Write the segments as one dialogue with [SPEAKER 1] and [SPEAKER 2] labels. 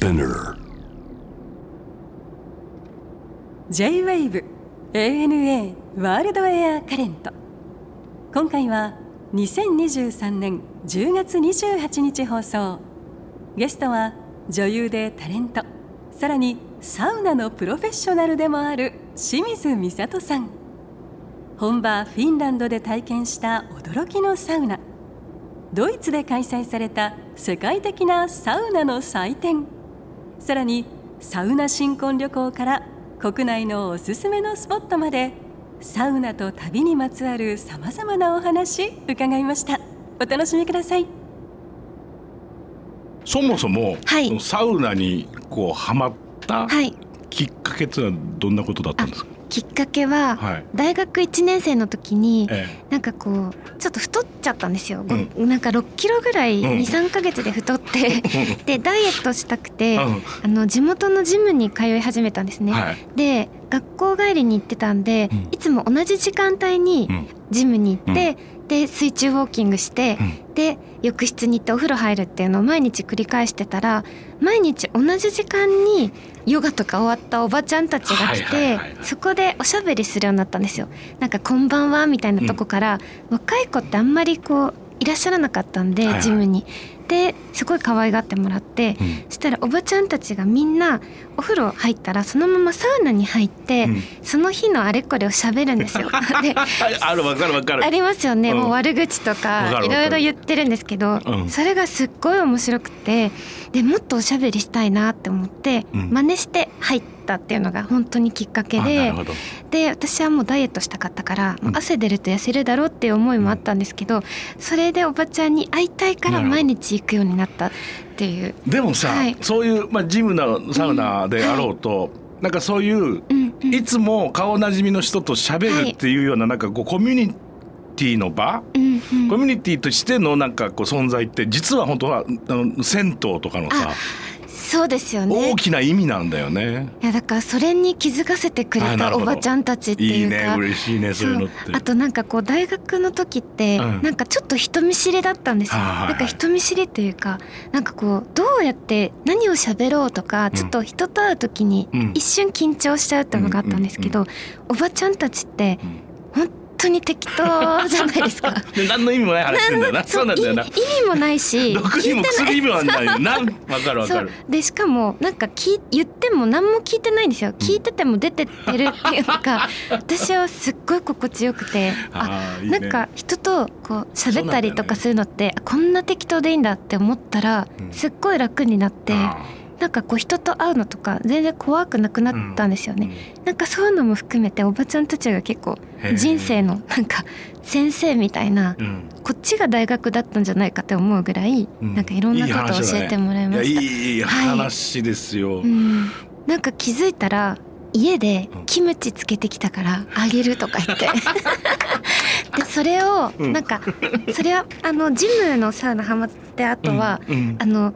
[SPEAKER 1] Spinner.
[SPEAKER 2] J-WAVE ANA ワールドエアカレント今回は2023年10月28日放送。ゲストは女優でタレントさらにサウナのプロフェッショナルでもある清水美里さん。本場フィンランドで体験した驚きのサウナ。ドイツで開催された世界的なサウナの祭典。さらにサウナ新婚旅行から国内のおすすめのスポットまでサウナと旅にまつわるさまざまなお話伺いました。お楽しみください。
[SPEAKER 3] そもそも、
[SPEAKER 4] はい。
[SPEAKER 3] サウナにこうハマった
[SPEAKER 4] はい
[SPEAKER 3] けっていうのはどんなことだったんですか？
[SPEAKER 4] きっかけは、
[SPEAKER 3] はい。
[SPEAKER 4] 大学1年生の時に、
[SPEAKER 3] え
[SPEAKER 4] なんかこうちょっと太っちゃったんですよ、ごなんか6キロぐらい
[SPEAKER 3] うん。
[SPEAKER 4] 23ヶ月で太って でダイエットしたくて、
[SPEAKER 3] うん。
[SPEAKER 4] あの地元のジムに通い始めたんですね、
[SPEAKER 3] はい。
[SPEAKER 4] で学校帰りに行ってたんで、
[SPEAKER 3] うん。
[SPEAKER 4] いつも同じ時間帯に
[SPEAKER 3] うん。
[SPEAKER 4] ジムに行って、で水中ウォーキングして、
[SPEAKER 3] うん。
[SPEAKER 4] で浴室に行ってお風呂入るっていうのを毎日繰り返してたら毎日同じ時間にヨガとか終わったおばちゃんたちが来てそこでおしゃべりするようになったんですよ。なんか「こんばんは」みたいなとこから、若い子ってあんまりこういらっしゃらなかったんで、
[SPEAKER 3] はいはい
[SPEAKER 4] ジムに。ですごい可愛がってもらって、
[SPEAKER 3] うん
[SPEAKER 4] そしたらおばちゃんたちがみんなお風呂入ったらそのままサウナに入って、
[SPEAKER 3] うん
[SPEAKER 4] その日のあれこれをしゃべるんですよ。で
[SPEAKER 3] あるわかるわかる。
[SPEAKER 4] ありますよね、
[SPEAKER 3] うん
[SPEAKER 4] もう悪口と
[SPEAKER 3] わか
[SPEAKER 4] いろいろ言ってるんですけど、
[SPEAKER 3] うん
[SPEAKER 4] それがすっごい面白くてでもっとおしゃべりしたいなって思って、
[SPEAKER 3] うん
[SPEAKER 4] 真似して入ったっていうのが本当にきっかけで。で私はもうダイエットしたかったから、
[SPEAKER 3] うん。
[SPEAKER 4] 汗出ると痩せるだろうっていう思いもあったんですけどそれでおばちゃんに会いたいから毎日行くようになったっていう。
[SPEAKER 3] でもさ、
[SPEAKER 4] はい。
[SPEAKER 3] そういうまあジムなサウナであろうと、なんかそういう
[SPEAKER 4] うんうん。
[SPEAKER 3] いつも顔なじみの人と喋るっていうようななんかこうコミュニティの場、
[SPEAKER 4] うんうん。
[SPEAKER 3] コミュニティとしてのなんかこう存在って実は本当はあの銭湯とかのさ
[SPEAKER 4] そうですよね。
[SPEAKER 3] 大きな意味なんだよね。
[SPEAKER 4] いやだからそれに気づかせてくれたおばちゃんたちって
[SPEAKER 3] いい
[SPEAKER 4] いうか
[SPEAKER 3] ね嬉しいねそういうのって。
[SPEAKER 4] あとなんかこう大学の時って
[SPEAKER 3] うん。
[SPEAKER 4] なんかちょっと人見知りだったんですよ、
[SPEAKER 3] はいはいはい。
[SPEAKER 4] なんか人見知りというかなんかこうどうやって何を喋ろうとか
[SPEAKER 3] ん。
[SPEAKER 4] ちょっと人と会う時に
[SPEAKER 3] うん。
[SPEAKER 4] 一瞬緊張しちゃうっていうのがあったんですけど、おばちゃんたちって本当に適当じゃないですか。
[SPEAKER 3] で 何の意味もない話してんだよな。そうなんだよな。
[SPEAKER 4] い意味もないし
[SPEAKER 3] 毒にも薬にもなんないよな。わかるわ
[SPEAKER 4] そう
[SPEAKER 3] かる。
[SPEAKER 4] でしかもなんか聞い言っても何も聞いてないんですよ聞いてても出てってるっていうのが私はすっごい心地よくてあ
[SPEAKER 3] いいね
[SPEAKER 4] なんか人とこう喋ったりとかするのって、あこんな適当でいいんだって思ったら、
[SPEAKER 3] うん
[SPEAKER 4] すっごい楽になって
[SPEAKER 3] あ
[SPEAKER 4] なんかこう人と会うのとか全然怖くなくなったんですよ
[SPEAKER 3] ー
[SPEAKER 4] ね、なんかそういうのも含めておばちゃんたちが結構人生のなんか先生みたいな
[SPEAKER 3] うん。うん
[SPEAKER 4] こっちが大学だったんじゃないかって思うぐらい、
[SPEAKER 3] うん。
[SPEAKER 4] なんかいろんなことを教えてもらいました。
[SPEAKER 3] いやいい話ですよ。
[SPEAKER 4] うん、なんか気づいたら家でキムチつけてきたからあげるとか言って。でそれを
[SPEAKER 3] うん。
[SPEAKER 4] なんかそれはあのジムのサウナハマってあとは、
[SPEAKER 3] うん。うん。
[SPEAKER 4] あの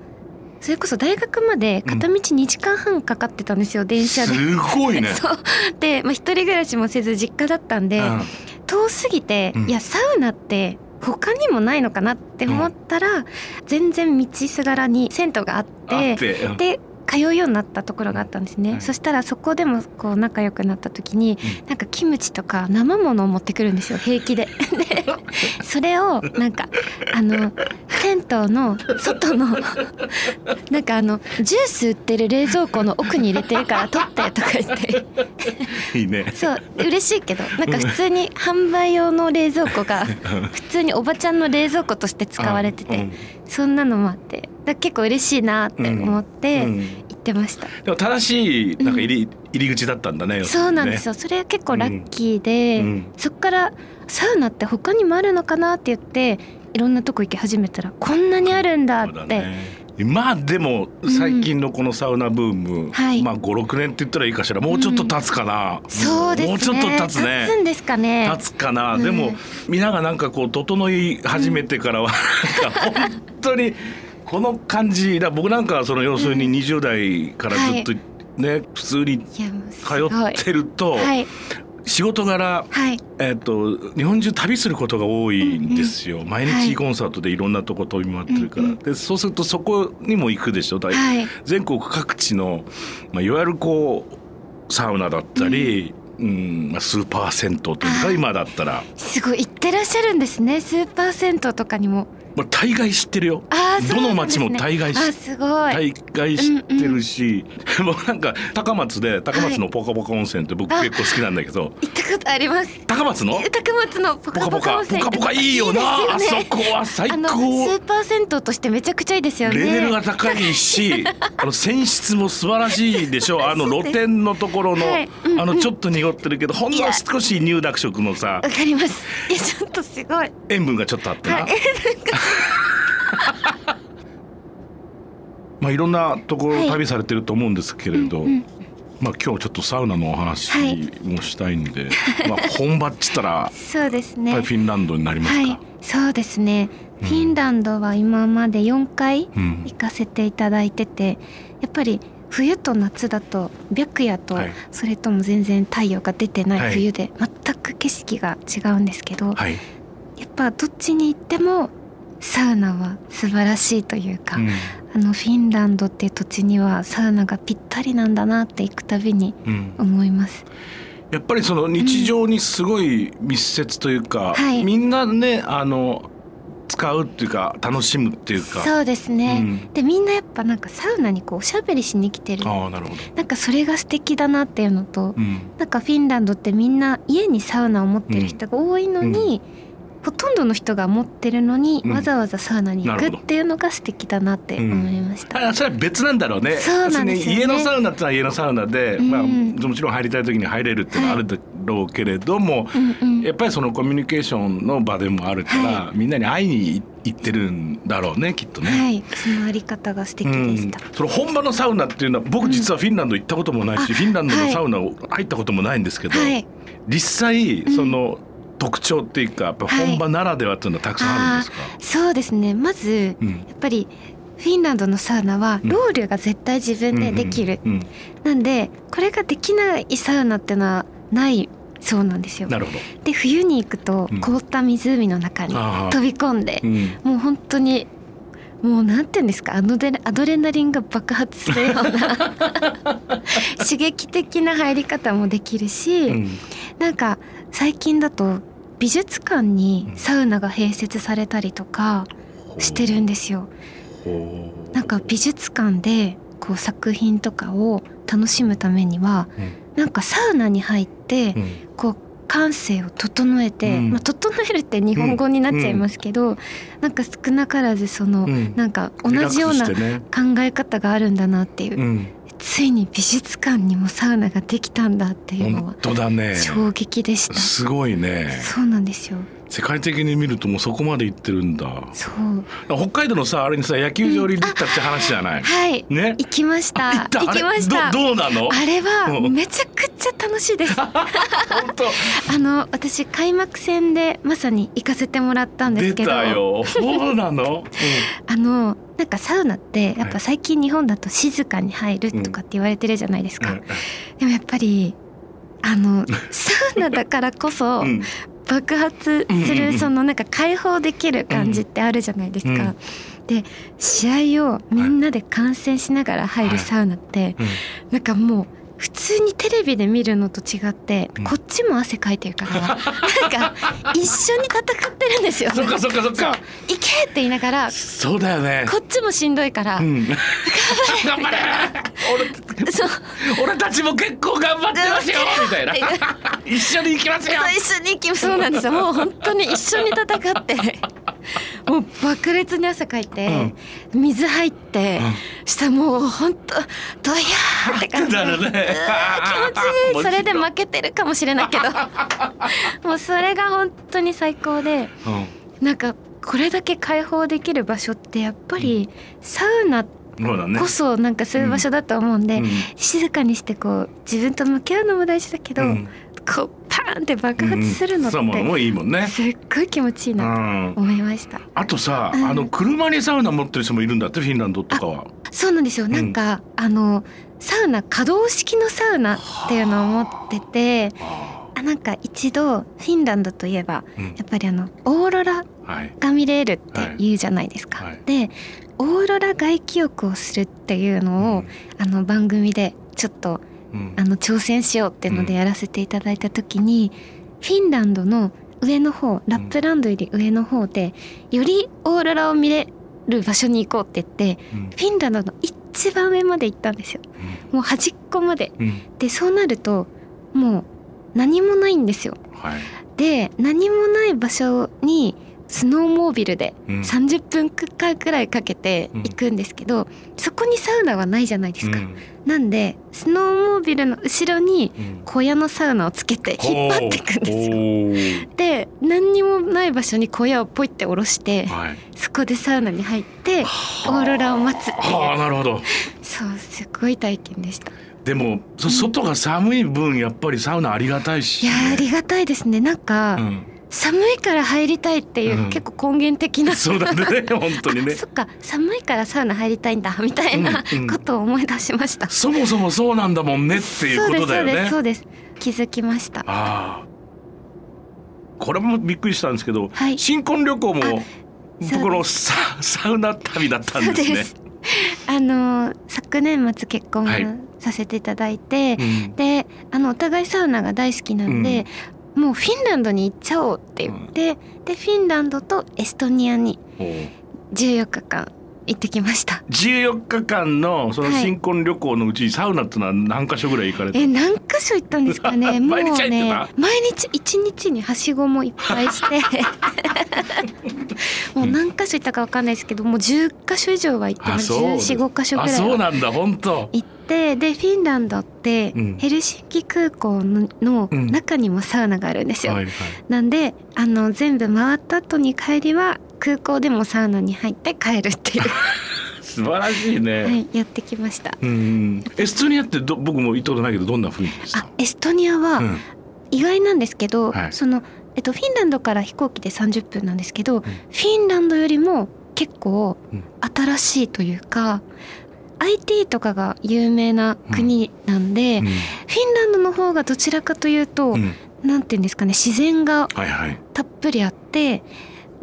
[SPEAKER 4] それこそ大学まで片道2時間半かかってたんですよ電車で。
[SPEAKER 3] すごいね。
[SPEAKER 4] で、まあ、一人暮らしもせず実家だったんで、
[SPEAKER 3] うん。
[SPEAKER 4] 遠すぎて、
[SPEAKER 3] うん。
[SPEAKER 4] いやサウナって他にもないのかなって思ったら、全然道すがらに銭湯があってで通うようになったところがあったんですね、
[SPEAKER 3] うん
[SPEAKER 4] そしたらそこでもこう仲良くなった時に、なんかキムチとか生ものを持ってくるんですよ 平気で。でそれをなんかあの銭湯の外のなんかあのジュース売ってる冷蔵庫の奥に入れてるから取ってとか言って。
[SPEAKER 3] いいね。
[SPEAKER 4] そう嬉しいけどなんか普通に販売用の冷蔵庫が普通におばちゃんの冷蔵庫として使われてて、
[SPEAKER 3] うん。
[SPEAKER 4] そんなのもあってだ結構嬉しいなって思って
[SPEAKER 3] うん。
[SPEAKER 4] 行ってました、
[SPEAKER 3] でも正しいなんか入り入り口だったんだね。
[SPEAKER 4] そうなんです
[SPEAKER 3] よ。
[SPEAKER 4] よそれは結構ラッキーで、
[SPEAKER 3] うん。
[SPEAKER 4] そっからサウナって他にもあるのかなって言っていろんなとこ行き始めたらこんなにあるんだって。
[SPEAKER 3] まあでも最近のこのサウナブーム、
[SPEAKER 4] はい。
[SPEAKER 3] まあ56年って言ったらいいかしらもうちょっと経つかな、
[SPEAKER 4] そうですね。
[SPEAKER 3] もうちょっと経つね。
[SPEAKER 4] 経つんですかね。
[SPEAKER 3] 経つかな、
[SPEAKER 4] うん。
[SPEAKER 3] でも皆がなんかこう整い始めてからは、本当にこの感じだ僕なんかはその要するに20代からずっとね、普通に
[SPEAKER 4] いやもうすごい。
[SPEAKER 3] 通ってると、
[SPEAKER 4] はい。
[SPEAKER 3] 仕事柄
[SPEAKER 4] はい。
[SPEAKER 3] えっと日本中旅することが多いんですよ、毎日コンサートでいろんなとこ飛び回ってるから、
[SPEAKER 4] うんうん。
[SPEAKER 3] でそうするとそこにも行くでしょ？だい
[SPEAKER 4] はい。
[SPEAKER 3] 全国各地の、まあ、いわゆるこうサウナだったり、うん。まあ、スーパー銭湯というか今だったら、
[SPEAKER 4] すごい。行ってらっしゃるんですね。スーパー銭湯とかにも。
[SPEAKER 3] まあ、大概知ってるよ。
[SPEAKER 4] あ
[SPEAKER 3] どの町も大概知
[SPEAKER 4] あすごい。
[SPEAKER 3] 大概知ってるし、もうなんか高松で高松のポカポカ温泉って僕
[SPEAKER 4] あ
[SPEAKER 3] 結構好きなんだけど、
[SPEAKER 4] 行ったことあります。
[SPEAKER 3] 高松の？
[SPEAKER 4] 高松のポ
[SPEAKER 3] ポカポカ
[SPEAKER 4] カポカ。温泉。
[SPEAKER 3] ポカポカいいよな。あそこは最
[SPEAKER 4] あのス
[SPEAKER 3] 高
[SPEAKER 4] ーパー銭湯としてめちゃくちゃいいですよね。
[SPEAKER 3] レベルが高いし あの泉質も素晴らしいでしょ？あの露天のところの、あのちょっと濁ってるけどほんの少し乳濁色のさ
[SPEAKER 4] わかります。いやちょっとすごい。
[SPEAKER 3] 塩分がちょっとあってな、
[SPEAKER 4] はい
[SPEAKER 3] まあいろんなところ
[SPEAKER 4] はい。
[SPEAKER 3] 旅されてると思うんですけれど、
[SPEAKER 4] うんうん
[SPEAKER 3] まあ今日ちょっとサウナのお話
[SPEAKER 4] はい。
[SPEAKER 3] もしたいんで、まあ本場っつったら
[SPEAKER 4] そうですね。
[SPEAKER 3] りフィンランドになりますか、
[SPEAKER 4] はい。そうですね。
[SPEAKER 3] うん。
[SPEAKER 4] フィンランドは今まで4回
[SPEAKER 3] うん。
[SPEAKER 4] 行かせていただいててやっぱり冬と夏だと白夜と
[SPEAKER 3] はい。
[SPEAKER 4] それとも全然太陽が出てな
[SPEAKER 3] はい
[SPEAKER 4] い。冬で全く景色が違うんですけど、
[SPEAKER 3] はい、
[SPEAKER 4] やっぱどっちに行ってもサウナは素晴らしいというか、
[SPEAKER 3] うん。
[SPEAKER 4] あのフィンランドっていう土地にはサウナがぴったりなんだなって行くたびに
[SPEAKER 3] うん。
[SPEAKER 4] 思います。
[SPEAKER 3] やっぱりその日常にすごい密接というか、
[SPEAKER 4] はい。
[SPEAKER 3] みんなねあの使うっていうか楽しむっていうか。
[SPEAKER 4] そうですね、
[SPEAKER 3] うん。
[SPEAKER 4] でみんなやっぱなんかサウナにこうおしゃべりしに来てる。
[SPEAKER 3] ああなるほど、
[SPEAKER 4] なんかそれが素敵だなっていうのと、
[SPEAKER 3] うん。
[SPEAKER 4] なんかフィンランドってみんな家にサウナを持ってる人が多いのに、ほとんどの人が持ってるのに、
[SPEAKER 3] うん。
[SPEAKER 4] わざわざサウナに行くっていうのが素敵だなって思いました。
[SPEAKER 3] あそれは別なんだろうね。
[SPEAKER 4] そうなんですよね。
[SPEAKER 3] 家のサウナってのは家のサウナで、
[SPEAKER 4] うん。
[SPEAKER 3] まあ、もちろん入りたい時に入れるっていうのはあるだろうけれども、
[SPEAKER 4] うんうん
[SPEAKER 3] やっぱりそのコミュニケーションの場でもあるから、みんなに会いに行ってるんだろうねきっとね。
[SPEAKER 4] はい、そのあり方が素敵でした。
[SPEAKER 3] うん、その本場のサウナっていうのは僕実はフィンランド行ったこともないし、
[SPEAKER 4] あ
[SPEAKER 3] フィンランド
[SPEAKER 4] はい
[SPEAKER 3] のサウナを入ったこともないんですけど、
[SPEAKER 4] はい、
[SPEAKER 3] 実際
[SPEAKER 4] うん。
[SPEAKER 3] その特徴っていうかやっぱ本場ならではっていうのはたくさんあるんですか、
[SPEAKER 4] そうですね。まず
[SPEAKER 3] うん。
[SPEAKER 4] やっぱりフィンランドのサウナは
[SPEAKER 3] うん。
[SPEAKER 4] ロウリュが絶対自分でできる。なんでこれができないサウナってのはないそうなんですよ。
[SPEAKER 3] なるほど、
[SPEAKER 4] で冬に行くと
[SPEAKER 3] うん。
[SPEAKER 4] 凍った湖の中に
[SPEAKER 3] ああ
[SPEAKER 4] 飛び込んで
[SPEAKER 3] う、ん。
[SPEAKER 4] もう本当にもうなんて言うんですかアドレアドレナリンが爆発するような 刺激的な入り方もできるし、
[SPEAKER 3] うん。
[SPEAKER 4] なんか最近だと美術館にサウナが併設されたりとかしてるんですよ。なんか美術館でこう作品とかを楽しむためには
[SPEAKER 3] うん。
[SPEAKER 4] なんかサウナに入って
[SPEAKER 3] うん。
[SPEAKER 4] こう感性を整えて、
[SPEAKER 3] うん。
[SPEAKER 4] まあ、整えるって日本語になっちゃいますけど、なんか少なからずその、
[SPEAKER 3] うん。
[SPEAKER 4] なんか同じような考え方があるんだなっていう、
[SPEAKER 3] うん、
[SPEAKER 4] ついに美術館にもサウナができたんだっていうのは
[SPEAKER 3] 本当だね
[SPEAKER 4] 衝撃でした。
[SPEAKER 3] すごいね
[SPEAKER 4] そうなんですよ。
[SPEAKER 3] 世界的に見るともうそこまで行ってるんだ
[SPEAKER 4] そう。
[SPEAKER 3] 北海道のさあれにさ野球場に行ったって話じゃない、
[SPEAKER 4] はい。
[SPEAKER 3] ね？
[SPEAKER 4] 行きました。
[SPEAKER 3] 行った？
[SPEAKER 4] 行きました。
[SPEAKER 3] どどうなの？
[SPEAKER 4] あれは
[SPEAKER 3] うん
[SPEAKER 4] めちゃくちゃ楽しいです。あの私開幕戦でまさに行かせてもらったんで
[SPEAKER 3] 出
[SPEAKER 4] すけど、
[SPEAKER 3] たよ。そうなの、
[SPEAKER 4] あのなんかサウナってやっぱ最近日本だと静かに入るとかって言われてるじゃないですか。
[SPEAKER 3] うん
[SPEAKER 4] でもやっぱりあのサウナだからこそ
[SPEAKER 3] うん。
[SPEAKER 4] 爆発す
[SPEAKER 3] うんうんうん。
[SPEAKER 4] るそのなんか解放できる感じってあるじゃないですか。
[SPEAKER 3] うん
[SPEAKER 4] で試合をみんなで観戦しながら入るサウナって、
[SPEAKER 3] うん。
[SPEAKER 4] なんかもう普通にテレビで見るのと違って、
[SPEAKER 3] うん。
[SPEAKER 4] こっちも汗かいてるからなんか一緒に戦ってるんですよ。
[SPEAKER 3] そっかそっかそっか。
[SPEAKER 4] 行けって言いながら
[SPEAKER 3] そうだよね。
[SPEAKER 4] こっちもしんどいから、
[SPEAKER 3] うん、頑張れ。俺
[SPEAKER 4] そう。
[SPEAKER 3] 俺たちも結構頑張ってますよみたいな。一緒に行きますよ。
[SPEAKER 4] そう一緒に行きそうなんですよ。もう本当に一緒に戦って もう爆裂に汗かいて、水入って、したらもう本当ドヤーって感じ。
[SPEAKER 3] ね。
[SPEAKER 4] 気持ちいい。それで負けてるかもしれないけど。もうそれが本当に最高で
[SPEAKER 3] うん。
[SPEAKER 4] なんかこれだけ開放できる場所ってやっぱりサウナ
[SPEAKER 3] そうだね
[SPEAKER 4] こそなんかそういう場所だと思うんで、
[SPEAKER 3] うん
[SPEAKER 4] 静かにしてこう自分と向き合うのも大事だけど、
[SPEAKER 3] うん
[SPEAKER 4] こうパーンって爆発するのって、
[SPEAKER 3] うんそうもういいもんね
[SPEAKER 4] すっごい気持ちいいうなと
[SPEAKER 3] ん
[SPEAKER 4] 思いました。
[SPEAKER 3] あとさ、
[SPEAKER 4] うん
[SPEAKER 3] あの車にサウナ持ってる人もいるんだってフィンランドとかは。
[SPEAKER 4] そうなんですよ。なんか、あのサウナ可動式のサウナっていうのを持ってて、あなんか一度フィンランドといえば
[SPEAKER 3] うん
[SPEAKER 4] やっぱりあのオーロラ
[SPEAKER 3] はい
[SPEAKER 4] が見れるって言うじゃないですか。
[SPEAKER 3] はいはい
[SPEAKER 4] でオーロラ外気浴をするっていうのを、あの番組でちょっと
[SPEAKER 3] うん。
[SPEAKER 4] あの挑戦しようっていうのでやらせていただいた時に、フィンランドの上の方ラップランドより上の方でよりオーロラを見れる場所に行こうって言って
[SPEAKER 3] うん。
[SPEAKER 4] フィンランドの一番上まで行ったんですよ。もう端っこまで。
[SPEAKER 3] うん。
[SPEAKER 4] でそうなるともう何もないんですよ。
[SPEAKER 3] はい。
[SPEAKER 4] で何もない場所にスノーモービルで
[SPEAKER 3] うん。
[SPEAKER 4] 30分間くらいかけて行くんですけど、そこにサウナはないじゃないですか、
[SPEAKER 3] うん。
[SPEAKER 4] なんでスノーモービルの後ろに
[SPEAKER 3] うん。
[SPEAKER 4] 小屋のサウナをつけて引っ張っていくんですよ。
[SPEAKER 3] よ
[SPEAKER 4] で何にもない場所に小屋をポイって下ろして
[SPEAKER 3] はい。
[SPEAKER 4] そこでサウナに入ってオーロラを待つって
[SPEAKER 3] はあ
[SPEAKER 4] いう
[SPEAKER 3] なるほど。
[SPEAKER 4] そうすごい体験でした。
[SPEAKER 3] でもそ外が寒い分やっぱりサウナありがたいし
[SPEAKER 4] いやーありがたいですね。なんか、
[SPEAKER 3] うん
[SPEAKER 4] 寒いから入りたいっていう、
[SPEAKER 3] うん。
[SPEAKER 4] 結構根源的な。
[SPEAKER 3] そうだね。本当にね。
[SPEAKER 4] あそっか。寒いからサウナ入りたいんだみたいな
[SPEAKER 3] うんうん。
[SPEAKER 4] ことを思い出しました、
[SPEAKER 3] そもそもそうなんだもんねっていうことだよね。
[SPEAKER 4] そうですそうですそうです。気づきました。
[SPEAKER 3] ああ。これもびっくりしたんですけど、
[SPEAKER 4] はい。
[SPEAKER 3] 新婚旅行も
[SPEAKER 4] そう
[SPEAKER 3] このササウナ旅だったんですね。
[SPEAKER 4] あのー昨年末結婚
[SPEAKER 3] はい。
[SPEAKER 4] させていただいて、
[SPEAKER 3] うん。
[SPEAKER 4] であのお互いサウナが大好きなんで、もうフィンランドに行っちゃおうって言って、でフィンランドとエストニアに
[SPEAKER 3] おう。
[SPEAKER 4] 14日間行ってきました。
[SPEAKER 3] 14日間のその
[SPEAKER 4] はい。
[SPEAKER 3] 新婚旅行のうちサウナってのは何箇所ぐらい行かれて、
[SPEAKER 4] え何箇所行ったんですかね？もうね
[SPEAKER 3] た？
[SPEAKER 4] 毎日一日にはしごもいっぱいして。もう何箇所行ったかわかんないですけどもう10箇所以上は行ってます。
[SPEAKER 3] あそう
[SPEAKER 4] 1415箇所ぐ
[SPEAKER 3] あ
[SPEAKER 4] らいは
[SPEAKER 3] そうなんだ本当。
[SPEAKER 4] 行ってでフィンランドって
[SPEAKER 3] うん。
[SPEAKER 4] ヘルシンキ空港の中にもサウナがあるんですよ、
[SPEAKER 3] はいはい。
[SPEAKER 4] なんであの全部回った後に帰りは空港でもサウナに入って帰るっていう、
[SPEAKER 3] 素晴らしいね。
[SPEAKER 4] はい、やってきました。
[SPEAKER 3] うんエストニアってど僕も行ったことないけどどんな雰囲気でした？
[SPEAKER 4] あ。エストニアは
[SPEAKER 3] うん。
[SPEAKER 4] 意外なんですけど、
[SPEAKER 3] はい。
[SPEAKER 4] そのえっとフィンランドから飛行機で30分なんですけど、
[SPEAKER 3] ん。
[SPEAKER 4] フィンランドよりも結構
[SPEAKER 3] うん。
[SPEAKER 4] 新しいというか、IT とかが有名な国なんで、
[SPEAKER 3] うん。
[SPEAKER 4] フィンランドの方がどちらかというと、
[SPEAKER 3] うん。
[SPEAKER 4] なんていうんですかね自然が
[SPEAKER 3] はいはい。
[SPEAKER 4] たっぷりあって、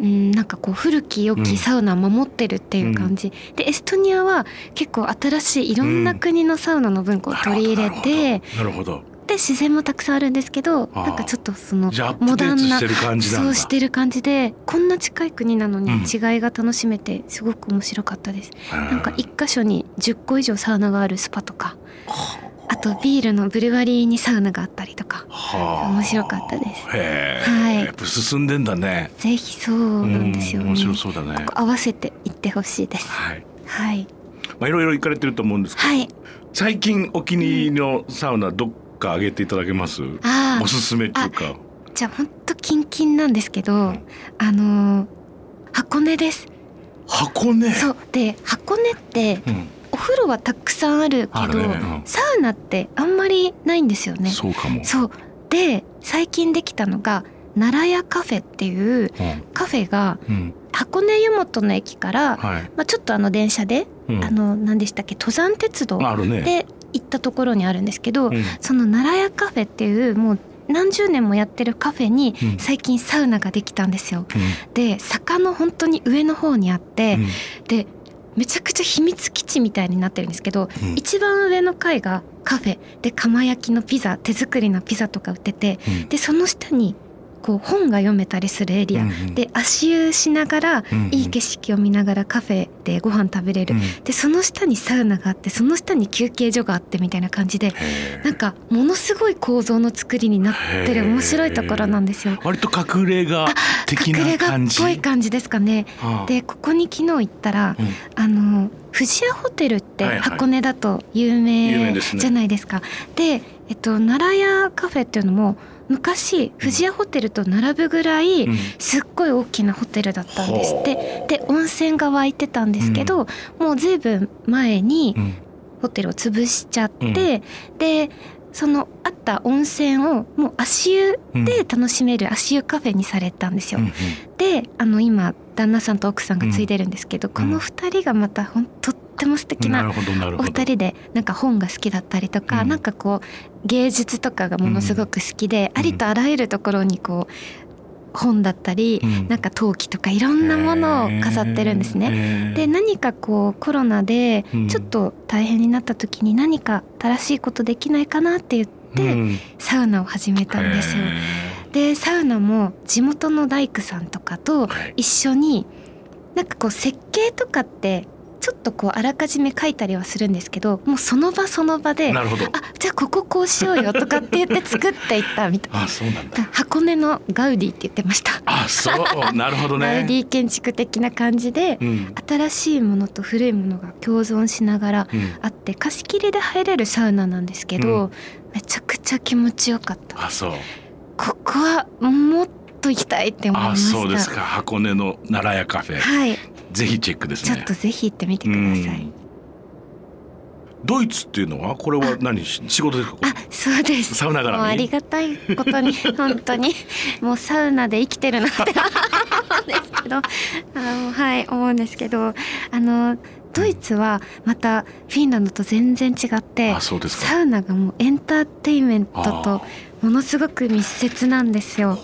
[SPEAKER 4] うん、なんかこう古き良
[SPEAKER 3] うん。
[SPEAKER 4] きサウナを守ってるっていう感じ、でエストニアは結構新しいいろんな国のサウナの文化を取り入れて、
[SPEAKER 3] なるほど。
[SPEAKER 4] で自然もたくさんあるんですけどなんかちょっとそのモダンな。そうしてる感じでこんな近い国なのに
[SPEAKER 3] うん。
[SPEAKER 4] 違いが楽しめてすごく面白かったです、
[SPEAKER 3] な
[SPEAKER 4] なんか一箇所に10個以上サウナがあるスパとか。あとビールのブルワリーにサウナがあったりとか
[SPEAKER 3] はあ
[SPEAKER 4] 面白かったですはい
[SPEAKER 3] やっぱ進んでんだね。
[SPEAKER 4] ぜひそうなんですよね
[SPEAKER 3] うん面白そうだね。
[SPEAKER 4] ここ合わせて行ってほしいです
[SPEAKER 3] はい。
[SPEAKER 4] はい
[SPEAKER 3] まあいろいろ行かれてると思うんですけど、
[SPEAKER 4] はい
[SPEAKER 3] 最近お気に入りのサウナどっか挙げていただけます？
[SPEAKER 4] ああ
[SPEAKER 3] おすすめっていうか。
[SPEAKER 4] じゃあほんとキンキンなんですけど、
[SPEAKER 3] ん
[SPEAKER 4] あのー箱根です
[SPEAKER 3] 箱根？
[SPEAKER 4] そうで箱根って
[SPEAKER 3] うん。
[SPEAKER 4] お風呂はたくさんあるけど
[SPEAKER 3] ねうん
[SPEAKER 4] サウナってあんまりないんですよね
[SPEAKER 3] そうかも。
[SPEAKER 4] そうで最近できたのが奈良屋カフェっていう
[SPEAKER 3] うん。
[SPEAKER 4] カフェが
[SPEAKER 3] うん。
[SPEAKER 4] 箱根湯本の駅から、
[SPEAKER 3] はい。
[SPEAKER 4] まあ、ちょっとあの電車で、
[SPEAKER 3] うん。
[SPEAKER 4] あの何でしたっけ登山鉄道
[SPEAKER 3] あるね。
[SPEAKER 4] で行ったところにあるんですけど、
[SPEAKER 3] うん。
[SPEAKER 4] その奈良屋カフェっていうもう何十年もやってるカフェに
[SPEAKER 3] うん
[SPEAKER 4] 最近サウナができたんですよ。
[SPEAKER 3] うん
[SPEAKER 4] で坂の本当に上の方にあって、
[SPEAKER 3] うん
[SPEAKER 4] でめちゃくちゃ秘密基地みたいになってるんですけど、
[SPEAKER 3] うん。
[SPEAKER 4] 一番上の階がカフェ。で釜焼きのピザ手作りのピザとか売ってて
[SPEAKER 3] うん。
[SPEAKER 4] でその下にこう本が読めたりするエリア、
[SPEAKER 3] うん
[SPEAKER 4] で足湯しながら
[SPEAKER 3] うん
[SPEAKER 4] いい景色を見ながらカフェでご飯食べれる、
[SPEAKER 3] うん
[SPEAKER 4] でその下にサウナがあってその下に休憩所があってみたいな感じで
[SPEAKER 3] へ
[SPEAKER 4] なんかものすごい構造の作りになってる面白いところなんですよ。
[SPEAKER 3] 割と隠れ家的
[SPEAKER 4] 隠れ家っ
[SPEAKER 3] な感じ。
[SPEAKER 4] ぽい感じですかね。
[SPEAKER 3] ああ。
[SPEAKER 4] でここに昨日行ったら、
[SPEAKER 3] うん。
[SPEAKER 4] あの富士屋ホテルって
[SPEAKER 3] はいはい。
[SPEAKER 4] 箱根だと有
[SPEAKER 3] 有名
[SPEAKER 4] じゃないですか。で、えっと、奈良屋カフェっていうのも昔富士屋ホテルと並ぶぐらい、
[SPEAKER 3] うん。
[SPEAKER 4] すっごい大きなホテルだったんですって。で温泉が湧いてたんですけど、もうずいぶん前に
[SPEAKER 3] うん。
[SPEAKER 4] ホテルを潰しちゃって、でそのあった温泉をもう足湯で楽しめる足湯カフェにされたんですよ。
[SPEAKER 3] うんうん。
[SPEAKER 4] であの今旦那さんと奥さんが継いでるんですけど、この2人がまたほんとっっても素敵なお二人でなんか本が好きだったりとか、
[SPEAKER 3] うん。
[SPEAKER 4] なんかこう芸術とかがものすごく好きで、
[SPEAKER 3] うん。
[SPEAKER 4] ありとあらゆるところにこう本だったり、
[SPEAKER 3] うん。
[SPEAKER 4] なんか陶器とかいろんなものを飾ってるんですね。
[SPEAKER 3] ね
[SPEAKER 4] で何かこうコロナで
[SPEAKER 3] うん。
[SPEAKER 4] ちょっと大変になった時に何か新しいことできないかなって言って、
[SPEAKER 3] うん。
[SPEAKER 4] サウナを始めたんですよ。でサウナも地元の大工さんとかと
[SPEAKER 3] はい。
[SPEAKER 4] 一緒になんかこう設計とかってちょっとこうあらかじめ書いたりはするんですけどもうその場その場で
[SPEAKER 3] なるほど。
[SPEAKER 4] あじゃあこここうしようよとかって言って作っていったみたいな。
[SPEAKER 3] あそうなんだ。
[SPEAKER 4] だ箱根のガウディって言ってました。
[SPEAKER 3] あそう。なるほど
[SPEAKER 4] ガウデ
[SPEAKER 3] ね
[SPEAKER 4] ィ建築的な感じで
[SPEAKER 3] うん。
[SPEAKER 4] 新しいものと古いものが共存しながら
[SPEAKER 3] うん。
[SPEAKER 4] あって貸し切りで入れるサウナなんですけど、
[SPEAKER 3] う
[SPEAKER 4] めちゃくちゃ気持ちよかった。
[SPEAKER 3] あそう。
[SPEAKER 4] ここはもっと行きたいって思いま
[SPEAKER 3] あ
[SPEAKER 4] した。
[SPEAKER 3] そうですか。箱根の奈良屋カフェ。
[SPEAKER 4] はい
[SPEAKER 3] ぜひチェックですね。
[SPEAKER 4] ちょっとぜひ行ってみてください、
[SPEAKER 3] うん。ドイツっていうのはこれは何し仕事ですか？
[SPEAKER 4] あそうです。
[SPEAKER 3] サウナ絡み？
[SPEAKER 4] もうありがたいことに 本当に。もうサウナで生きてるなって思うんですけど。あのはい思うんですけど。あのドイツはまたフィンランドと全然違って
[SPEAKER 3] あそうですか。
[SPEAKER 4] サウナがもうエンターテインメント
[SPEAKER 3] あ
[SPEAKER 4] とものすごく密接なんですよ。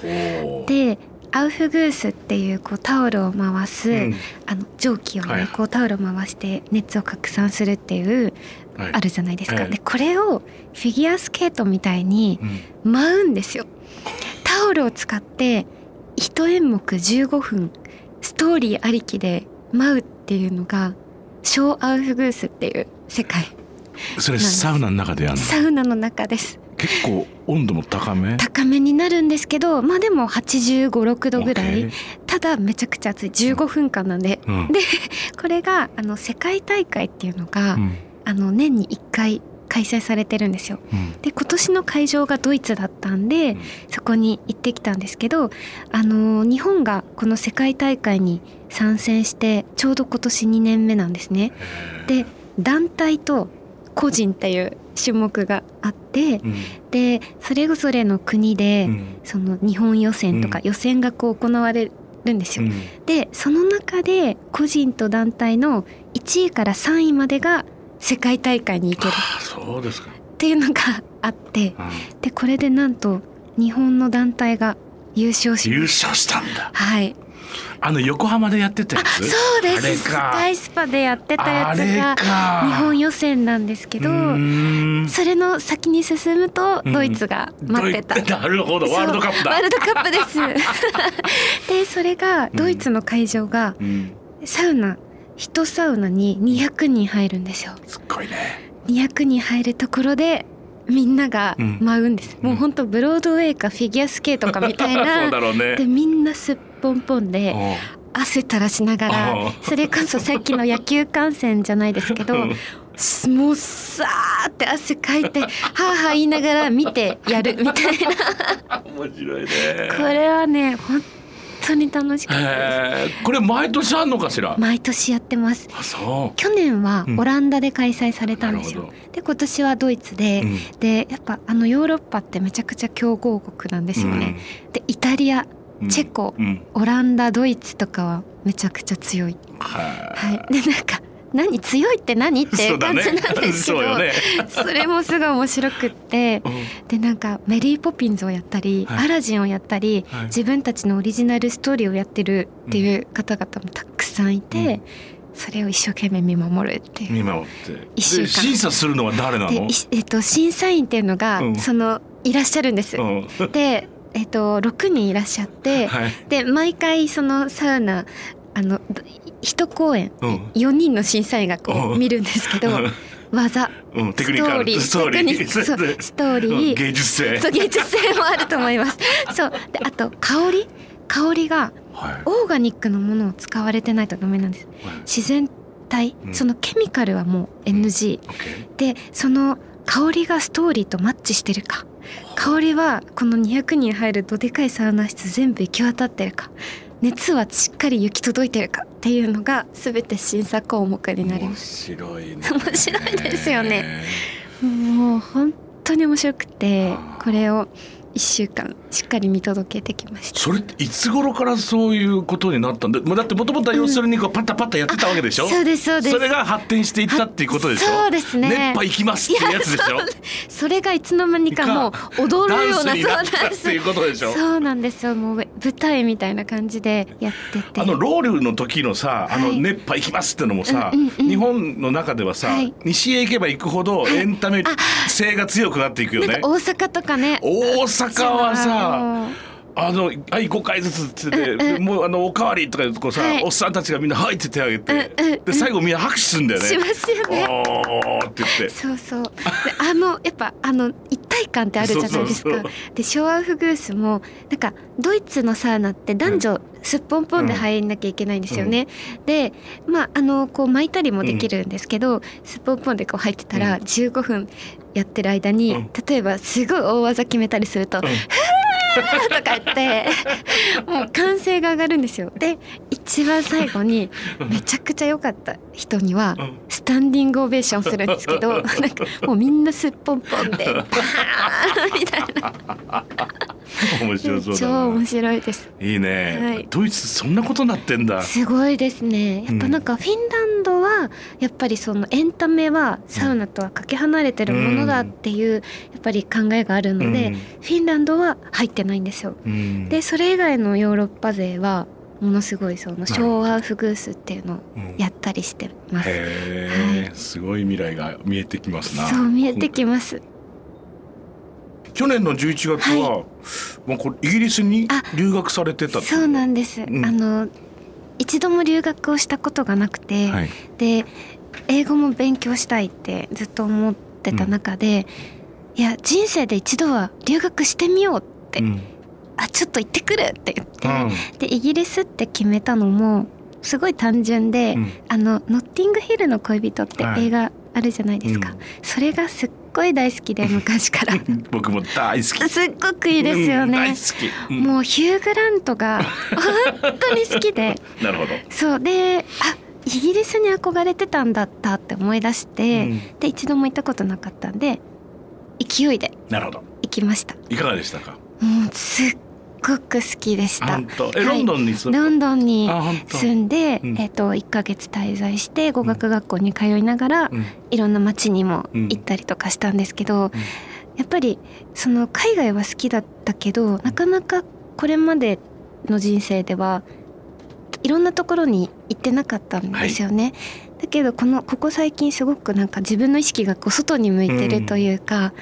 [SPEAKER 4] でアウフグースっていうこうタオルを回す、
[SPEAKER 3] うん。
[SPEAKER 4] あの蒸気をね、
[SPEAKER 3] はい。
[SPEAKER 4] こうタオルを回して熱を拡散するっていう
[SPEAKER 3] はい。
[SPEAKER 4] あるじゃないですか。
[SPEAKER 3] ええ。
[SPEAKER 4] でこれをフィギュアスケートみたいに
[SPEAKER 3] うん。
[SPEAKER 4] 舞うんですよ。タオルを使って一演目15分ストーリーありきで舞うっていうのがショーアウフグースっていう世界。
[SPEAKER 3] それサウナの中でやるの？
[SPEAKER 4] サウナの中です。
[SPEAKER 3] 結構温度も高め？
[SPEAKER 4] 高めになるんですけどまあでも8 5 6度ぐらい。ただめちゃくちゃ暑い。15分間なんで。
[SPEAKER 3] うん。
[SPEAKER 4] でこれがあの世界大会っていうのが、
[SPEAKER 3] うん。
[SPEAKER 4] あの年に1回開催されてるんですよ。
[SPEAKER 3] うん。
[SPEAKER 4] で今年の会場がドイツだったんで、
[SPEAKER 3] うん。
[SPEAKER 4] そこに行ってきたんですけどあの日本がこの世界大会に参戦してちょうど今年2年目なんですね。で団体と個人っていう種目があって
[SPEAKER 3] うん。
[SPEAKER 4] でそれぞれの国で、
[SPEAKER 3] うん。
[SPEAKER 4] その日本予選とか
[SPEAKER 3] うん。
[SPEAKER 4] 予選がこう行われるんですよ。
[SPEAKER 3] うん。
[SPEAKER 4] でその中で個人と団体の1位から3位までが世界大会に行ける。
[SPEAKER 3] あそうですか。
[SPEAKER 4] っていうのがあって
[SPEAKER 3] うん。
[SPEAKER 4] でこれでなんと日本の団体が優勝し
[SPEAKER 3] 優。勝したんだ。
[SPEAKER 4] はい、
[SPEAKER 3] あの横浜でやってたやつ？
[SPEAKER 4] そうです。ス
[SPEAKER 3] か。
[SPEAKER 4] カイスパでやってたやつが
[SPEAKER 3] か。
[SPEAKER 4] 日本予選なんですけどそれの先に進むと
[SPEAKER 3] うん。
[SPEAKER 4] ドイツが待ってた、
[SPEAKER 3] なるほど。ワールドカップだ。
[SPEAKER 4] ワールドカップです。でそれがドイツの会場が
[SPEAKER 3] うん。
[SPEAKER 4] サウナ一サウナに200人入るんですよ。
[SPEAKER 3] すっごいね。
[SPEAKER 4] 200人入るところでみんなが
[SPEAKER 3] うん。
[SPEAKER 4] 舞うんです、
[SPEAKER 3] うん
[SPEAKER 4] もうほんとブロードウェイかフィギュアスケートかみたい
[SPEAKER 3] そう
[SPEAKER 4] な
[SPEAKER 3] だろうね。
[SPEAKER 4] でみんなすっぽんぽんで
[SPEAKER 3] う。ん
[SPEAKER 4] 汗垂らしながら
[SPEAKER 3] う。ん
[SPEAKER 4] それこそさっきの野球観戦じゃないですけど
[SPEAKER 3] うん。
[SPEAKER 4] すもうさーって汗かいてはあはあ言いながら見てやるみたいな。
[SPEAKER 3] 面白いね。
[SPEAKER 4] これはね本当に楽しかったで
[SPEAKER 3] へー。これ毎年あんのかしら？
[SPEAKER 4] す毎年やってます。
[SPEAKER 3] あそ
[SPEAKER 4] 去年は
[SPEAKER 3] うん。
[SPEAKER 4] オランダで開催され
[SPEAKER 3] う
[SPEAKER 4] たんですよ、
[SPEAKER 3] なる
[SPEAKER 4] で今年はドイツで、
[SPEAKER 3] ほど
[SPEAKER 4] でやっぱあのヨーロッパってめちゃくちゃ強豪国なんですよね、でイタリア。
[SPEAKER 3] うん
[SPEAKER 4] チェコ
[SPEAKER 3] うん。
[SPEAKER 4] オランダドイツとかはめちゃくちゃ強い。
[SPEAKER 3] は
[SPEAKER 4] はい。でなんか何強いって何っていう感じなんですけど
[SPEAKER 3] そうよね。
[SPEAKER 4] それもすごい面白くって。
[SPEAKER 3] うん。
[SPEAKER 4] でなんかメリー・ポピンズをやったり、
[SPEAKER 3] はい。
[SPEAKER 4] アラジンをやったり
[SPEAKER 3] はい。
[SPEAKER 4] 自分たちのオリジナルストーリーをやってるっていう方々もたくさんいて、
[SPEAKER 3] うん。
[SPEAKER 4] それを一生懸命見守るっていう。
[SPEAKER 3] 見守って。
[SPEAKER 4] 一週
[SPEAKER 3] 審査するのは誰なの？
[SPEAKER 4] えっと、審査員っていうのが、
[SPEAKER 3] うん。
[SPEAKER 4] そのいらっしゃるんです。
[SPEAKER 3] うん。
[SPEAKER 4] で、えっと、6人いらっしゃって、
[SPEAKER 3] はい。
[SPEAKER 4] で毎回そのサウナあのど一公演
[SPEAKER 3] うん。
[SPEAKER 4] 4人の審査員がこ
[SPEAKER 3] う
[SPEAKER 4] うん。見るんですけど技
[SPEAKER 3] うん。テ
[SPEAKER 4] ストーリー
[SPEAKER 3] ストーリー。
[SPEAKER 4] テクニそう。ストーリ
[SPEAKER 3] うん。
[SPEAKER 4] ー
[SPEAKER 3] 芸術性。
[SPEAKER 4] そう芸術性もあると思います。そう。であと香り？香りが
[SPEAKER 3] はい。
[SPEAKER 4] オーガニックのものを使われてないとダメなんです。
[SPEAKER 3] はい。
[SPEAKER 4] 自然体、
[SPEAKER 3] うん。
[SPEAKER 4] そのケミカルはもう NG、
[SPEAKER 3] オッケ
[SPEAKER 4] でその香りがストーリーとマッチしてるか香りはこの200人入るどでかいサウナ室全部行き渡ってるか熱はしっかり行き届いてるかっていうのが全て審査項目になります。
[SPEAKER 3] 白いね。
[SPEAKER 4] 面白いですよね。もう本当に面白くてこれを1週間しっかり見届けてきました。
[SPEAKER 3] それっていつ頃からそういうことになったんで、まあだってもともとは要するにこうパッタパッタやってたわけでしょ？
[SPEAKER 4] そうですそうです。
[SPEAKER 3] それが発展していったっていうことでしょ？
[SPEAKER 4] そうですね。
[SPEAKER 3] 熱波行きますっていうやつでしょ？
[SPEAKER 4] それがいつの間にかもう踊るようなそうなんです。
[SPEAKER 3] いうことでしょ？
[SPEAKER 4] そうなんです。よもう舞台みたいな感じでやってて。
[SPEAKER 3] あのロウリュの時のさ、あの
[SPEAKER 4] はい。
[SPEAKER 3] 熱波行きますってのもさ、
[SPEAKER 4] うんうんうん。
[SPEAKER 3] 日本の中ではさ、
[SPEAKER 4] はい。
[SPEAKER 3] 西へ行けば行くほどエンタメ性が強くなっていくよね。
[SPEAKER 4] 大阪とかね。
[SPEAKER 3] 大阪はさ。あのはい5回ずつって言って、もうあのおかわりとか言うとこうさ、
[SPEAKER 4] はい
[SPEAKER 3] おっさんたちがみんな「はい」って手挙げて、で最後みんな拍手するんだよね。
[SPEAKER 4] しますよね
[SPEAKER 3] おーって言って。
[SPEAKER 4] そうそうであのやっぱあの一体感ってあるじゃないですか。でショアウフグースもなんかドイツのサウナって男女すっぽんぽんで入んなきゃいけないんですよね、でまああのこう巻いたりもできるんですけど、すっぽんぽんでこう入ってたら
[SPEAKER 3] うん。
[SPEAKER 4] 15分やってる間に、
[SPEAKER 3] うん。
[SPEAKER 4] 例えばすごい大技決めたりすると「
[SPEAKER 3] ん。
[SPEAKER 4] ふー!」とか言ってもう歓声が上がるんですよ。で一番最後にめちゃくちゃ良かった人には
[SPEAKER 3] うん。
[SPEAKER 4] スタンディングオベーションするんですけど なんかもうみんなすっぽんぽんで パーンみたいな。
[SPEAKER 3] 面白そうだ
[SPEAKER 4] 超
[SPEAKER 3] な
[SPEAKER 4] 面。白いです。
[SPEAKER 3] いいね、
[SPEAKER 4] はい。
[SPEAKER 3] ドイツそんなことなってんだ。
[SPEAKER 4] すごいですね。やっぱなんかフィンランドはやっぱりそのエンタメはサウナとはかけ離れてるものだっていうやっぱり考えがあるので、
[SPEAKER 3] うん。
[SPEAKER 4] フィンランドは入ってないんですよ。
[SPEAKER 3] うん。
[SPEAKER 4] でそれ以外のヨーロッパ勢はものすごいそのショーアウフグースっていうのを
[SPEAKER 3] うん。
[SPEAKER 4] やったりしてます、
[SPEAKER 3] へえ、すごい未来が見えてきますな。
[SPEAKER 4] そう見えてきます。
[SPEAKER 3] 去年の11月は、もうこれイギリスに
[SPEAKER 4] あ
[SPEAKER 3] 留学されてたって
[SPEAKER 4] そうなんです、
[SPEAKER 3] うん。
[SPEAKER 4] あの一度も留学をしたことがなくて、
[SPEAKER 3] はい。
[SPEAKER 4] で英語も勉強したいってずっと思ってた中で、いや人生で一度は留学してみようって、
[SPEAKER 3] うん。
[SPEAKER 4] あちょっと行ってくるって言って、
[SPEAKER 3] うん。
[SPEAKER 4] でイギリスって決めたのもすごい単純で、
[SPEAKER 3] うん。
[SPEAKER 4] あのノッティングヒルの恋人って
[SPEAKER 3] はい。
[SPEAKER 4] 映画あるじゃないですか、
[SPEAKER 3] うん。
[SPEAKER 4] それがすっごい大好きで昔から。
[SPEAKER 3] 僕も大好き。
[SPEAKER 4] すっごくいいですよね、もうヒュー・グラントが 本当に好きで。
[SPEAKER 3] なるほど。
[SPEAKER 4] そう。であイギリスに憧れてたんだったって思い出して、
[SPEAKER 3] うん。
[SPEAKER 4] で一度も行ったことなかったんで勢いで
[SPEAKER 3] なるほど。
[SPEAKER 4] 行きました。
[SPEAKER 3] いかがでしたか？
[SPEAKER 4] もうすっごく好きでした。
[SPEAKER 3] え、
[SPEAKER 4] はい。
[SPEAKER 3] ロンドンに住ん
[SPEAKER 4] ロンドンに。住んで、
[SPEAKER 3] うん。
[SPEAKER 4] えっと1ヶ月滞在して語学学校に通いながら、
[SPEAKER 3] うん。
[SPEAKER 4] いろんな街にも行ったりとかしたんですけど、やっぱりその海外は好きだったけどなかなかこれまでの人生ではいろんなところに行ってなかったんですよね。だけどこのここ最近すごくなんか自分の意識がこう外に向いてるというか、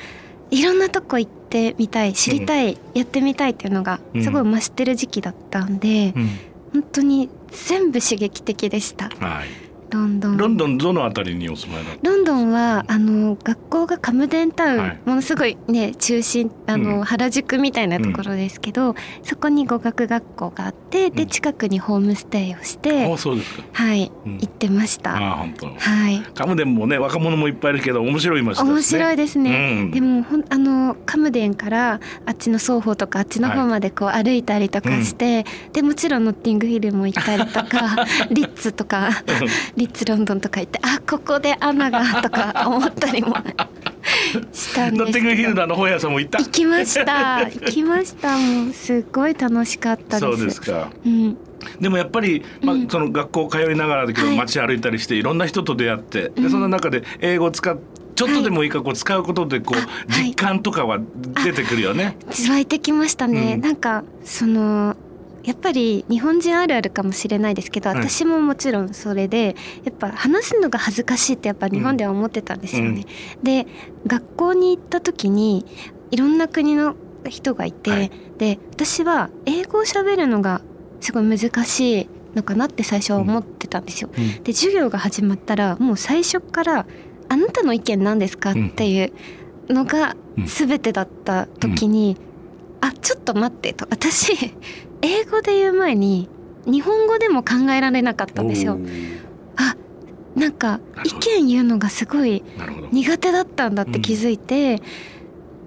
[SPEAKER 4] いろんなとこ行ってみたい知りたい、やってみたいっていうのがすごい増してる時期だったんで、
[SPEAKER 3] うん。
[SPEAKER 4] 本当に全部刺激的でした
[SPEAKER 3] はい。
[SPEAKER 4] ロンドン。
[SPEAKER 3] ロンドンどのあたりにお住まいだった。
[SPEAKER 4] ロンドンはあの学校がカムデンタウン、
[SPEAKER 3] はい
[SPEAKER 4] ものすごいね中心あの、
[SPEAKER 3] うん
[SPEAKER 4] 原宿みたいなところですけど、そこに語学学校があってで
[SPEAKER 3] うん
[SPEAKER 4] 近くにホームステイをして、
[SPEAKER 3] あ、そうですか。
[SPEAKER 4] はい、
[SPEAKER 3] うん
[SPEAKER 4] 行ってました。
[SPEAKER 3] あ、本当。
[SPEAKER 4] はい、
[SPEAKER 3] カムデンもね、若者もいっぱいいるけど、面白い街ですね。
[SPEAKER 4] 面白いですね。
[SPEAKER 3] うん
[SPEAKER 4] でもほんあのカムデンからあっちの双方とかあっちの方までこう歩いたりとかして、でもちろんノッティングヒルも行ったりとか リッツとかリッツロンドンとか行ってあここでアナがとか思ったりもしたん
[SPEAKER 3] ノッティング
[SPEAKER 4] ですけど
[SPEAKER 3] ヒルのあの本屋さんも行った。
[SPEAKER 4] 行きました。行きました。もうすごい楽しかったです。
[SPEAKER 3] そうですか。
[SPEAKER 4] うん、
[SPEAKER 3] でもやっぱり、まあ
[SPEAKER 4] うん。
[SPEAKER 3] その学校通いながらだけど、
[SPEAKER 4] はい。
[SPEAKER 3] 街歩いたりしていろんな人と出会って、
[SPEAKER 4] うん。
[SPEAKER 3] でその中で英語を使っちょっとでもいいからこう使うことでこう、実感とかは出てくるよね。
[SPEAKER 4] 湧いてきましたね、
[SPEAKER 3] うん。
[SPEAKER 4] なんかそのやっぱり日本人あるあるかもしれないですけど
[SPEAKER 3] はい。
[SPEAKER 4] 私ももちろんそれでやっぱ話すのが恥ずかしいってやっぱ日本では思ってたんですよね。で学校に行った時にいろんな国の人がいて、
[SPEAKER 3] はい。
[SPEAKER 4] で私は英語を喋るのがすごい難しいのかなって最初は思ってたんですよ。
[SPEAKER 3] うん。
[SPEAKER 4] で授業が始まったらもう最初から「あなたの意見何ですか?」っていうのが
[SPEAKER 3] うん。
[SPEAKER 4] 全てだった時に「あちょっと待って」と。私英語で言う前に日本語でも考えられなかったんですよ。あなんか意見言うのがすごい。苦手だったんだって気づいて、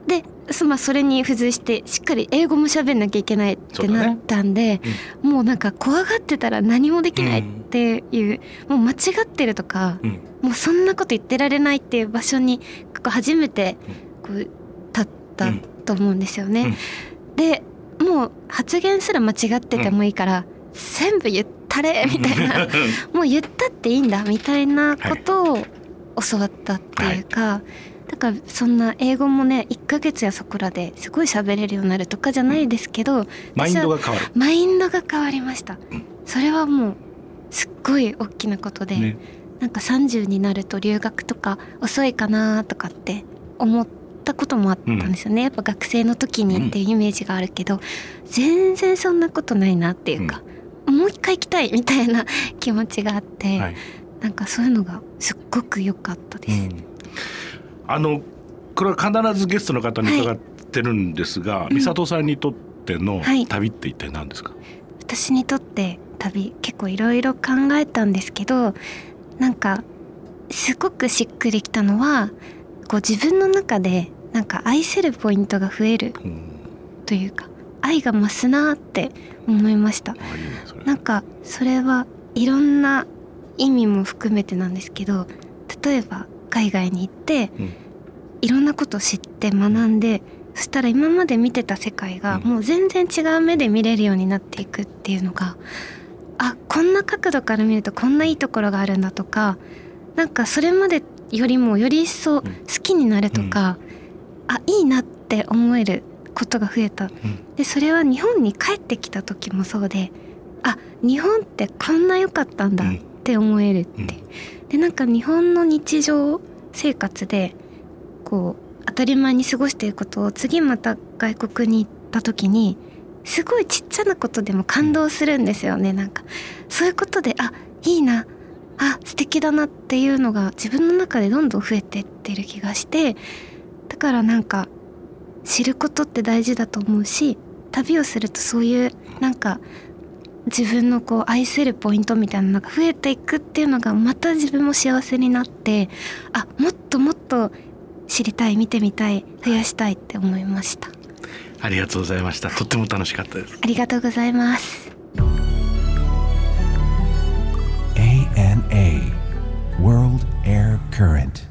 [SPEAKER 4] でそ,、まあ、それに付随してしっかり英語も喋んなきゃいけないってなったんで、もうなんか怖がってたら何もできないっていう、もう間違ってるとか
[SPEAKER 3] うん。
[SPEAKER 4] もうそんなこと言ってられないっていう場所にここ初めてこう立ったと思うんですよね。でもう発言すら間違っててもいいから、全部言ったれ みたいな。もう言ったっていいんだみたいなことを教わったっていうか、だからそんな英語もね1ヶ月やそこらですごい喋れるようになるとかじゃないですけど、
[SPEAKER 3] マインドが変わる。
[SPEAKER 4] マインドが変わりました、それはもうすっごい大きなことで、
[SPEAKER 3] ね。
[SPEAKER 4] なんか30になると留学とか遅いかなとかって思ったこともあったんですよね、やっぱ学生の時にっていうイメージがあるけど、全然そんなことないなっていうか、もう一回行きたいみたいな 気持ちがあって、
[SPEAKER 3] はい。
[SPEAKER 4] なんかそういうのがすっごく良かったです。
[SPEAKER 3] うん。あのこれは必ずゲストの方に伺ってるんですが、美里さんにとっての
[SPEAKER 4] はい。
[SPEAKER 3] 旅って一体何ですか、
[SPEAKER 4] 私にとって旅結構いろいろ考えたんですけどなんかすごくしっくりきたのはこう自分の中でなんか愛せるポイントが増える
[SPEAKER 3] うん。
[SPEAKER 4] というか愛が増すなって思いました。なんかそれはいろんな意味も含めてなんですけど例えば海外に行って、
[SPEAKER 3] うん。
[SPEAKER 4] いろんなことを知って学んでそしたら今まで見てた世界が
[SPEAKER 3] うん。
[SPEAKER 4] もう全然違う目で見れるようになっていくっていうのがあこんな角度から見るとこんないいところがあるんだとかなんかそれまでよりもより一層好きになるとか、あいいなって思えることが増えた。でそれは日本に帰ってきた時もそうであ日本ってこんな良かったんだって思えるって。いう、でなんか日本の日常生活でこう当たり前に過ごしていることを次また外国に行った時にすごいちっちゃなことでも感動するんですよねなんか。そういうことであいいなあ素敵だなっていうのが自分の中でどんどん増えてってる気がしてだからなんか知ることって大事だと思うし旅をするとそういうなんか自分のこう愛せるポイントみたいなのが増えていくっていうのがまた自分も幸せになってあもっともっと知りたい見てみたい増やしたいって思いました。
[SPEAKER 3] ありがとうございました。とっても楽しかったです。
[SPEAKER 4] ありがとうございます
[SPEAKER 1] ANA World Air Current